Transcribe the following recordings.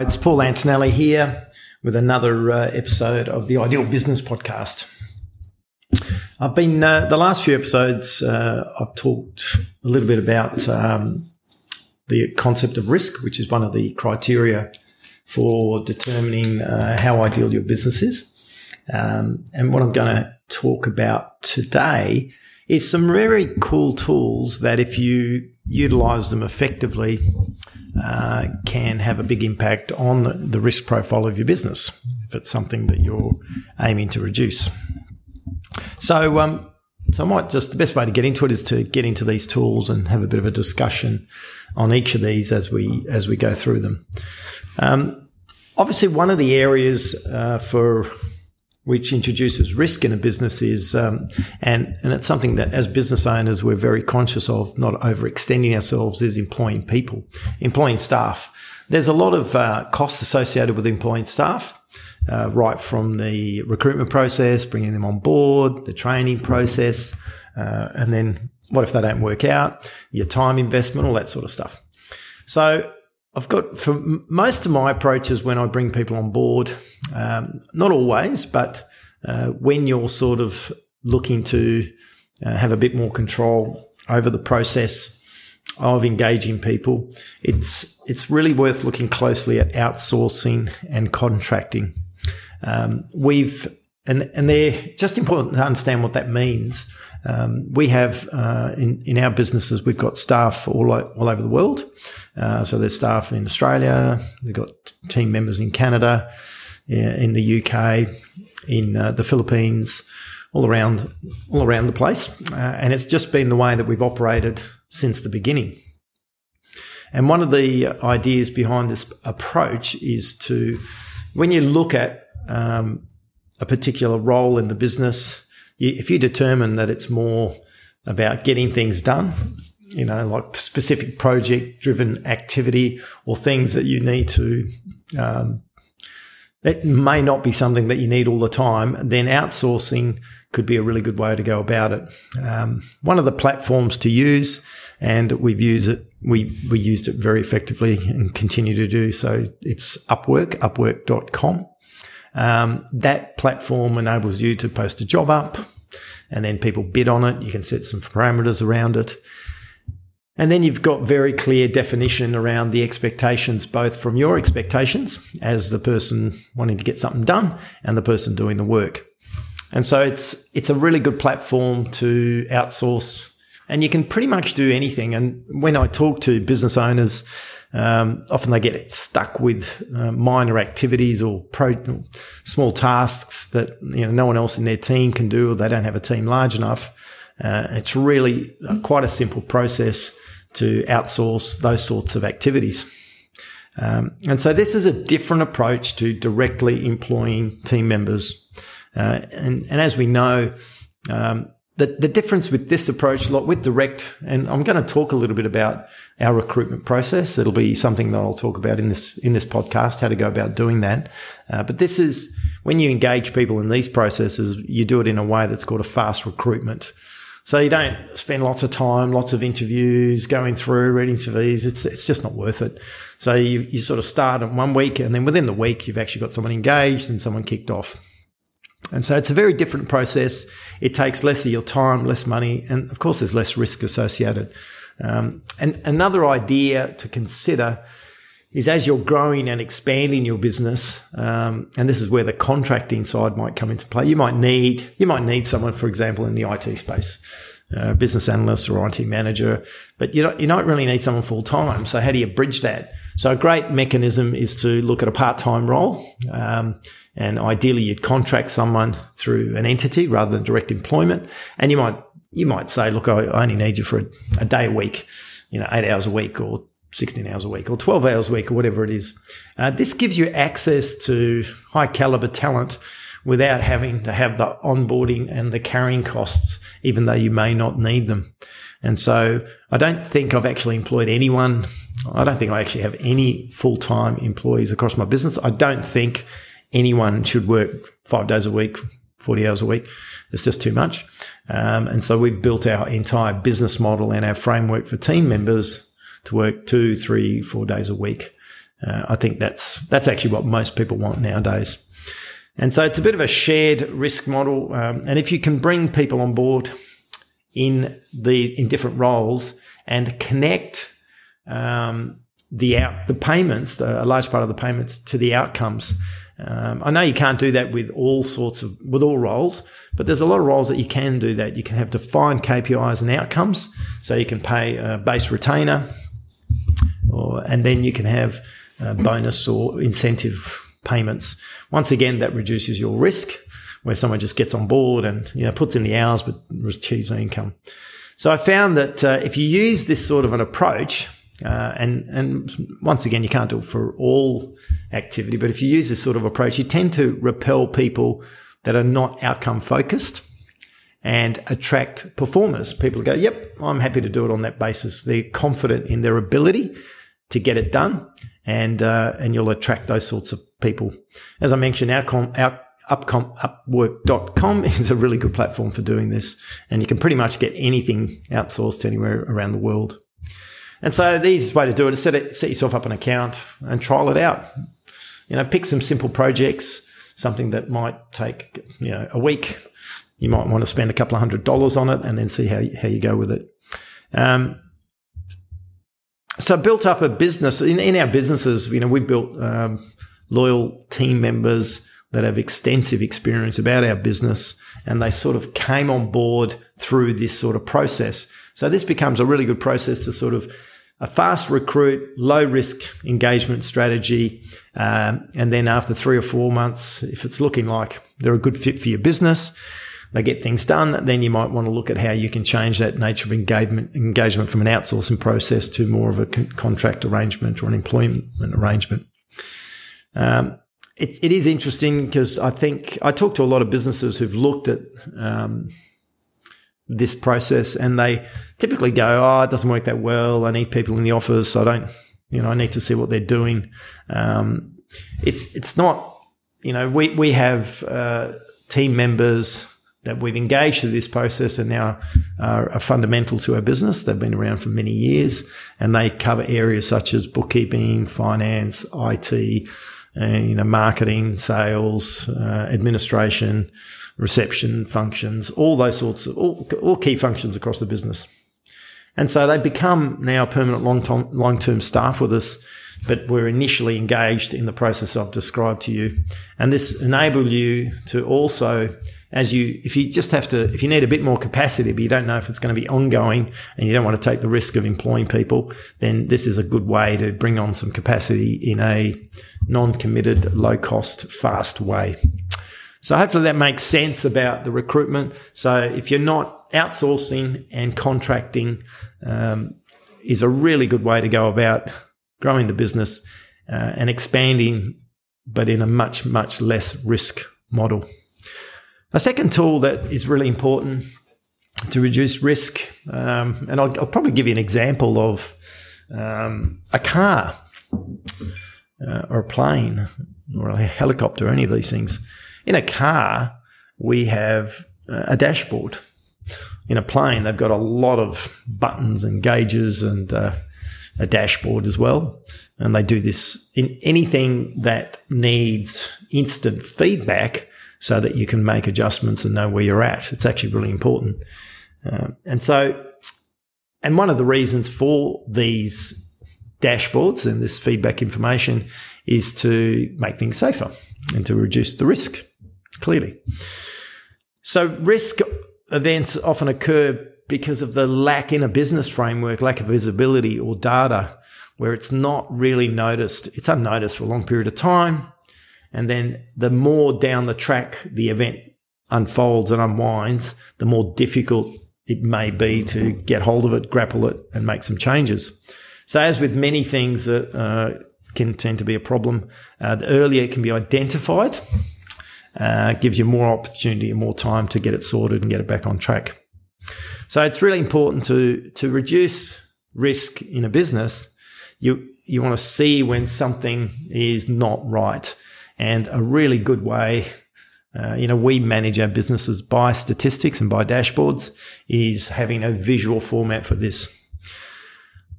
It's Paul Antonelli here with another uh, episode of the Ideal Business Podcast. I've been, uh, the last few episodes, uh, I've talked a little bit about um, the concept of risk, which is one of the criteria for determining uh, how ideal your business is. Um, and what I'm going to talk about today is some very cool tools that if you utilize them effectively, uh, can have a big impact on the risk profile of your business if it's something that you're aiming to reduce. So, um, so I might just the best way to get into it is to get into these tools and have a bit of a discussion on each of these as we as we go through them. Um, obviously, one of the areas uh, for which introduces risk in a business is, um, and, and it's something that as business owners, we're very conscious of not overextending ourselves is employing people, employing staff. There's a lot of uh, costs associated with employing staff. Uh, right from the recruitment process, bringing them on board, the training process, uh, and then what if they don't work out, your time investment, all that sort of stuff. So I've got for most of my approaches when I bring people on board, um, not always, but uh, when you're sort of looking to uh, have a bit more control over the process of engaging people, it's it's really worth looking closely at outsourcing and contracting. Um, we've and and they're just important to understand what that means. Um, we have uh, in in our businesses we've got staff all all over the world. Uh, so there's staff in Australia, we've got team members in Canada, in the UK, in uh, the Philippines, all around, all around the place. Uh, and it's just been the way that we've operated since the beginning. And one of the ideas behind this approach is to, when you look at um, a particular role in the business, if you determine that it's more about getting things done you know, like specific project driven activity or things that you need to, um, that may not be something that you need all the time, then outsourcing could be a really good way to go about it. Um, one of the platforms to use, and we've used it, we, we used it very effectively and continue to do so. It's Upwork, upwork.com. Um, that platform enables you to post a job up and then people bid on it. You can set some parameters around it. And then you've got very clear definition around the expectations, both from your expectations as the person wanting to get something done and the person doing the work. And so it's, it's a really good platform to outsource and you can pretty much do anything. And when I talk to business owners, um, often they get stuck with uh, minor activities or pro, small tasks that you know no one else in their team can do, or they don't have a team large enough. Uh, it's really quite a simple process to outsource those sorts of activities. Um, and so this is a different approach to directly employing team members. Uh, and, and as we know, um, the, the difference with this approach, like with direct, and I'm going to talk a little bit about our recruitment process. It'll be something that I'll talk about in this in this podcast, how to go about doing that. Uh, but this is when you engage people in these processes, you do it in a way that's called a fast recruitment. So you don't spend lots of time, lots of interviews, going through, reading CVs. It's, it's just not worth it. So you, you sort of start in one week and then within the week, you've actually got someone engaged and someone kicked off. And so it's a very different process. It takes less of your time, less money, and of course there's less risk associated. Um, and another idea to consider is as you're growing and expanding your business, um, and this is where the contracting side might come into play. You might need you might need someone, for example, in the IT space, uh, business analyst or IT manager, but you don't you don't really need someone full time. So how do you bridge that? So a great mechanism is to look at a part time role, um, and ideally you'd contract someone through an entity rather than direct employment, and you might you might say, look, I only need you for a, a day a week, you know, eight hours a week or 16 hours a week or 12 hours a week or whatever it is. Uh, this gives you access to high caliber talent without having to have the onboarding and the carrying costs, even though you may not need them. And so I don't think I've actually employed anyone. I don't think I actually have any full time employees across my business. I don't think anyone should work five days a week, 40 hours a week. It's just too much. Um, and so we've built our entire business model and our framework for team members to work two, three, four days a week. Uh, I think that's that's actually what most people want nowadays. And so it's a bit of a shared risk model. Um, and if you can bring people on board in the in different roles and connect um, the out the payments, a large part of the payments to the outcomes. Um, I know you can't do that with all sorts of with all roles, but there's a lot of roles that you can do that. You can have defined KPIs and outcomes, so you can pay a base retainer, or and then you can have bonus or incentive payments. Once again, that reduces your risk where someone just gets on board and you know puts in the hours but achieves the income. So I found that uh, if you use this sort of an approach, uh, and and once again, you can't do it for all activity, but if you use this sort of approach, you tend to repel people that are not outcome focused and attract performers. People go, "Yep, I'm happy to do it on that basis." They're confident in their ability to get it done, and uh, and you'll attract those sorts of people. As I mentioned, our, com- our Upcom, Upwork.com is a really good platform for doing this, and you can pretty much get anything outsourced anywhere around the world. And so the easiest way to do it is set, it, set yourself up an account and trial it out. You know, pick some simple projects, something that might take, you know, a week. You might want to spend a couple of hundred dollars on it and then see how, how you go with it. Um, so built up a business in, in our businesses, you know, we built um, loyal team members that have extensive experience about our business and they sort of came on board through this sort of process. So this becomes a really good process to sort of a fast recruit, low risk engagement strategy. Um, and then after three or four months, if it's looking like they're a good fit for your business, they get things done, then you might want to look at how you can change that nature of engagement, engagement from an outsourcing process to more of a con- contract arrangement or an employment arrangement. Um, it, it is interesting because I think I talk to a lot of businesses who've looked at um, this process and they typically go, "Oh, it doesn't work that well. I need people in the office. I don't, you know, I need to see what they're doing." Um, it's it's not, you know, we we have uh, team members that we've engaged through this process and now are, are, fundamental to our business. They've been around for many years and they cover areas such as bookkeeping, finance, IT, uh, you know, marketing, sales, uh, administration, reception functions, all those sorts of, all, all key functions across the business. And so they become now permanent long-term, long-term staff with us, but we're initially engaged in the process I've described to you. And this enabled you to also as you, if you just have to, if you need a bit more capacity, but you don't know if it's going to be ongoing and you don't want to take the risk of employing people, then this is a good way to bring on some capacity in a non-committed, low cost, fast way. So hopefully that makes sense about the recruitment. So if you're not outsourcing and contracting, um, is a really good way to go about growing the business uh, and expanding, but in a much, much less risk model. A second tool that is really important to reduce risk, um, and I'll, I'll, probably give you an example of um, a car uh, or a plane or a helicopter, any of these things. In a car, we have a dashboard. In a plane, they've got a lot of buttons and gauges and uh, a dashboard as well. And they do this in anything that needs instant feedback so that you can make adjustments and know where you're at. It's actually really important. Uh, and so, and one of the reasons for these dashboards and this feedback information is to make things safer and to reduce the risk, clearly. So, risk events often occur because of the lack in a business framework, lack of visibility or data, where it's not really noticed. It's unnoticed for a long period of time. And then the more down the track the event unfolds and unwinds, the more difficult it may be to get hold of it, grapple it, and make some changes. So, as with many things that uh, can tend to be a problem, uh, the earlier it can be identified, uh, gives you more opportunity and more time to get it sorted and get it back on track. So, it's really important to to reduce risk in a business. You you want to see when something is not right and a really good way. Uh, you know, we manage our businesses by statistics and by dashboards is having a visual format for this.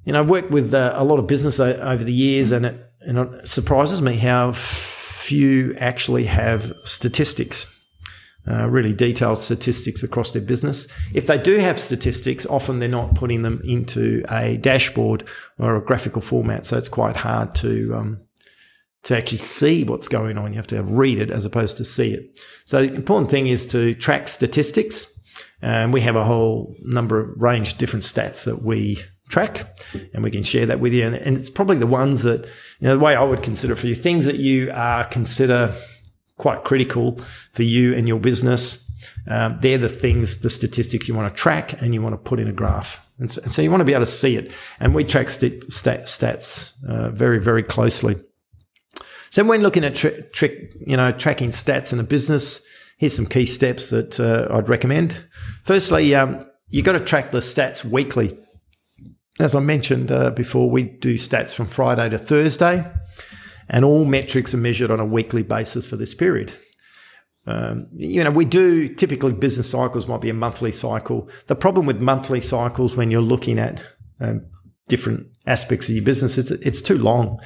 You know, I've worked with uh, a lot of business over the years and it, and it surprises me how few actually have statistics. Uh, really detailed statistics across their business. If they do have statistics, often they're not putting them into a dashboard or a graphical format, so it's quite hard to um, to actually see what's going on. You have to read it as opposed to see it. So the important thing is to track statistics. And we have a whole number of range of different stats that we track and we can share that with you. And, and it's probably the ones that, you know, the way I would consider for you, things that you uh, consider quite critical for you and your business. Um, they're the things, the statistics you want to track and you want to put in a graph. And so, and so you want to be able to see it. And we track st- stat, stats uh, very, very closely. So when looking at tri- you know, tracking stats in a business, here's some key steps that uh, I'd recommend. Firstly, um, you got to track the stats weekly. As I mentioned uh, before, we do stats from Friday to Thursday, and all metrics are measured on a weekly basis for this period. Um, you know, we do typically business cycles might be a monthly cycle. The problem with monthly cycles when you're looking at um, different aspects of your business, it's, it's too long.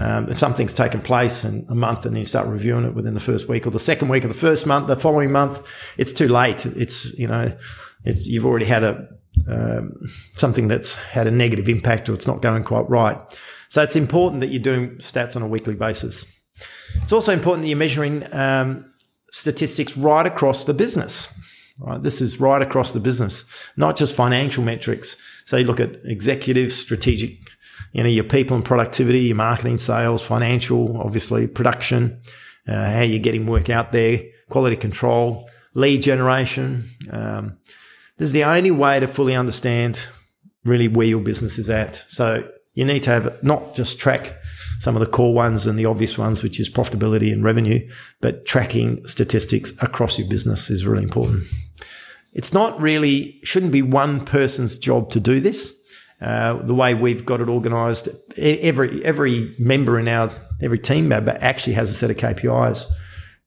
Um, if something's taken place in a month and you start reviewing it within the first week or the second week of the first month, the following month, it's too late. It's, you know, it's, you've already had a, um, something that's had a negative impact or it's not going quite right. So it's important that you're doing stats on a weekly basis. It's also important that you're measuring um, statistics right across the business. Right, this is right across the business, not just financial metrics. So you look at executive, strategic, you know, your people and productivity, your marketing, sales, financial, obviously production, uh, how you're getting work out there, quality control, lead generation. Um, this is the only way to fully understand really where your business is at. So you need to have not just track some of the core ones and the obvious ones, which is profitability and revenue, but tracking statistics across your business is really important. It's not really, shouldn't be one person's job to do this. Uh, the way we've got it organized, every, every member in our, every team member actually has a set of KPIs.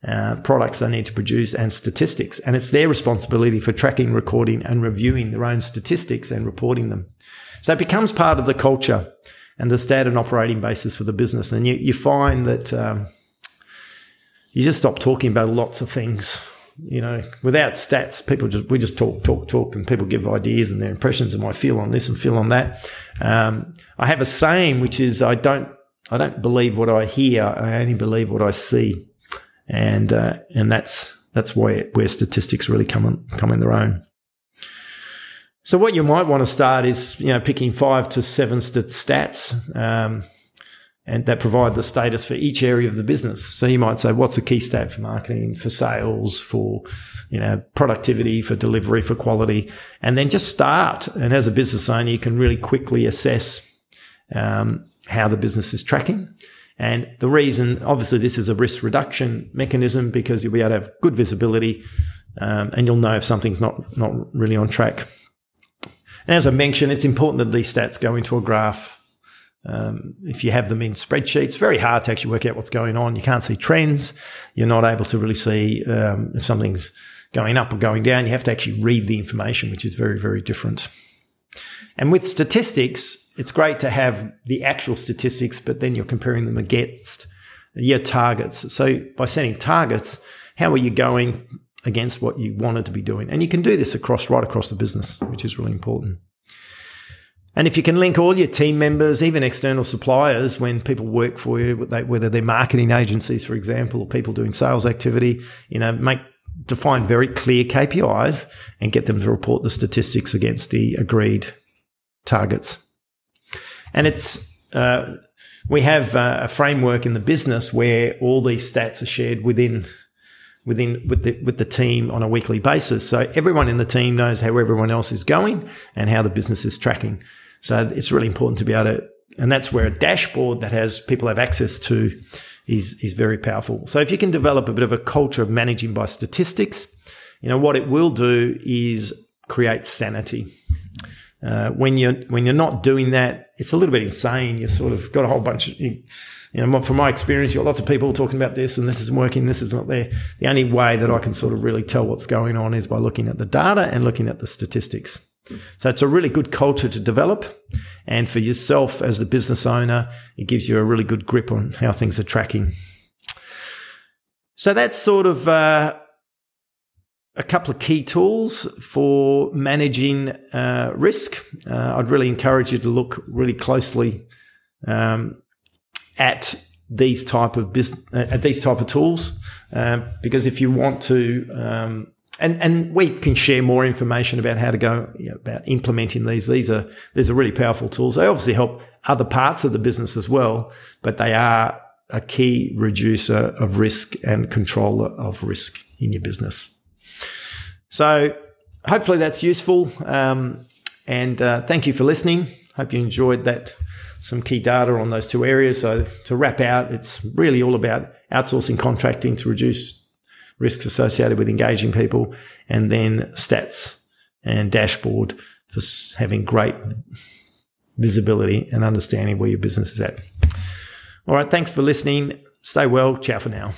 Uh, products they need to produce and statistics. And it's their responsibility for tracking, recording, and reviewing their own statistics and reporting them. So it becomes part of the culture and the standard operating basis for the business. And you, you find that um, you just stop talking about lots of things you know, without stats, people just we just talk, talk, talk, and people give ideas and their impressions and my feel on this and feel on that. Um, I have a saying which is I don't I don't believe what I hear, I only believe what I see, and uh, and that's that's where where statistics really come in, come in their own. So what you might want to start is you know picking five to seven stats. Um, and that provide the status for each area of the business. So you might say, what's a key stat for marketing, for sales, for, you know, productivity, for delivery, for quality, and then just start. And as a business owner, you can really quickly assess, um, how the business is tracking. And the reason, obviously, this is a risk reduction mechanism because you'll be able to have good visibility, um, and you'll know if something's not, not really on track. And as I mentioned, it's important that these stats go into a graph um, if you have them in spreadsheets, very hard to actually work out what's going on. You can't see trends. You're not able to really see um, if something's going up or going down. You have to actually read the information, which is very, very different. And with statistics, it's great to have the actual statistics, but then you're comparing them against your targets. So by setting targets, how are you going against what you wanted to be doing? And you can do this across right across the business, which is really important. And if you can link all your team members, even external suppliers, when people work for you, whether they're marketing agencies, for example, or people doing sales activity, you know, make define very clear KPIs and get them to report the statistics against the agreed targets. And it's uh, we have uh, a framework in the business where all these stats are shared within within with the with the team on a weekly basis. So everyone in the team knows how everyone else is going and how the business is tracking. So it's really important to be able to, and that's where a dashboard that has people have access to is, is very powerful. So if you can develop a bit of a culture of managing by statistics, you know, what it will do is create sanity. Uh, when you're when you're not doing that, it's a little bit insane. You sort of got a whole bunch of you, you know. From my experience, you've got lots of people talking about this, and this isn't working, this is not there. The only way that I can sort of really tell what's going on is by looking at the data and looking at the statistics. So it's a really good culture to develop. And for yourself as the business owner, it gives you a really good grip on how things are tracking. So that's sort of uh, a couple of key tools for managing uh, risk. Uh, I'd really encourage you to look really closely um, at these type of business, at these type of tools, uh, because if you want to um, and and we can share more information about how to go you know, about implementing these. These are these are really powerful tools. They obviously help other parts of the business as well, but they are a key reducer of risk and controller of risk in your business. So hopefully that's useful. Um, and uh, thank you for listening. Hope you enjoyed that. Some key data on those two areas. So to wrap out, it's really all about outsourcing contracting to reduce risks associated with engaging people, and then stats and dashboard for having great visibility and understanding where your business is at. All right. Thanks for listening. Stay well. Ciao for now.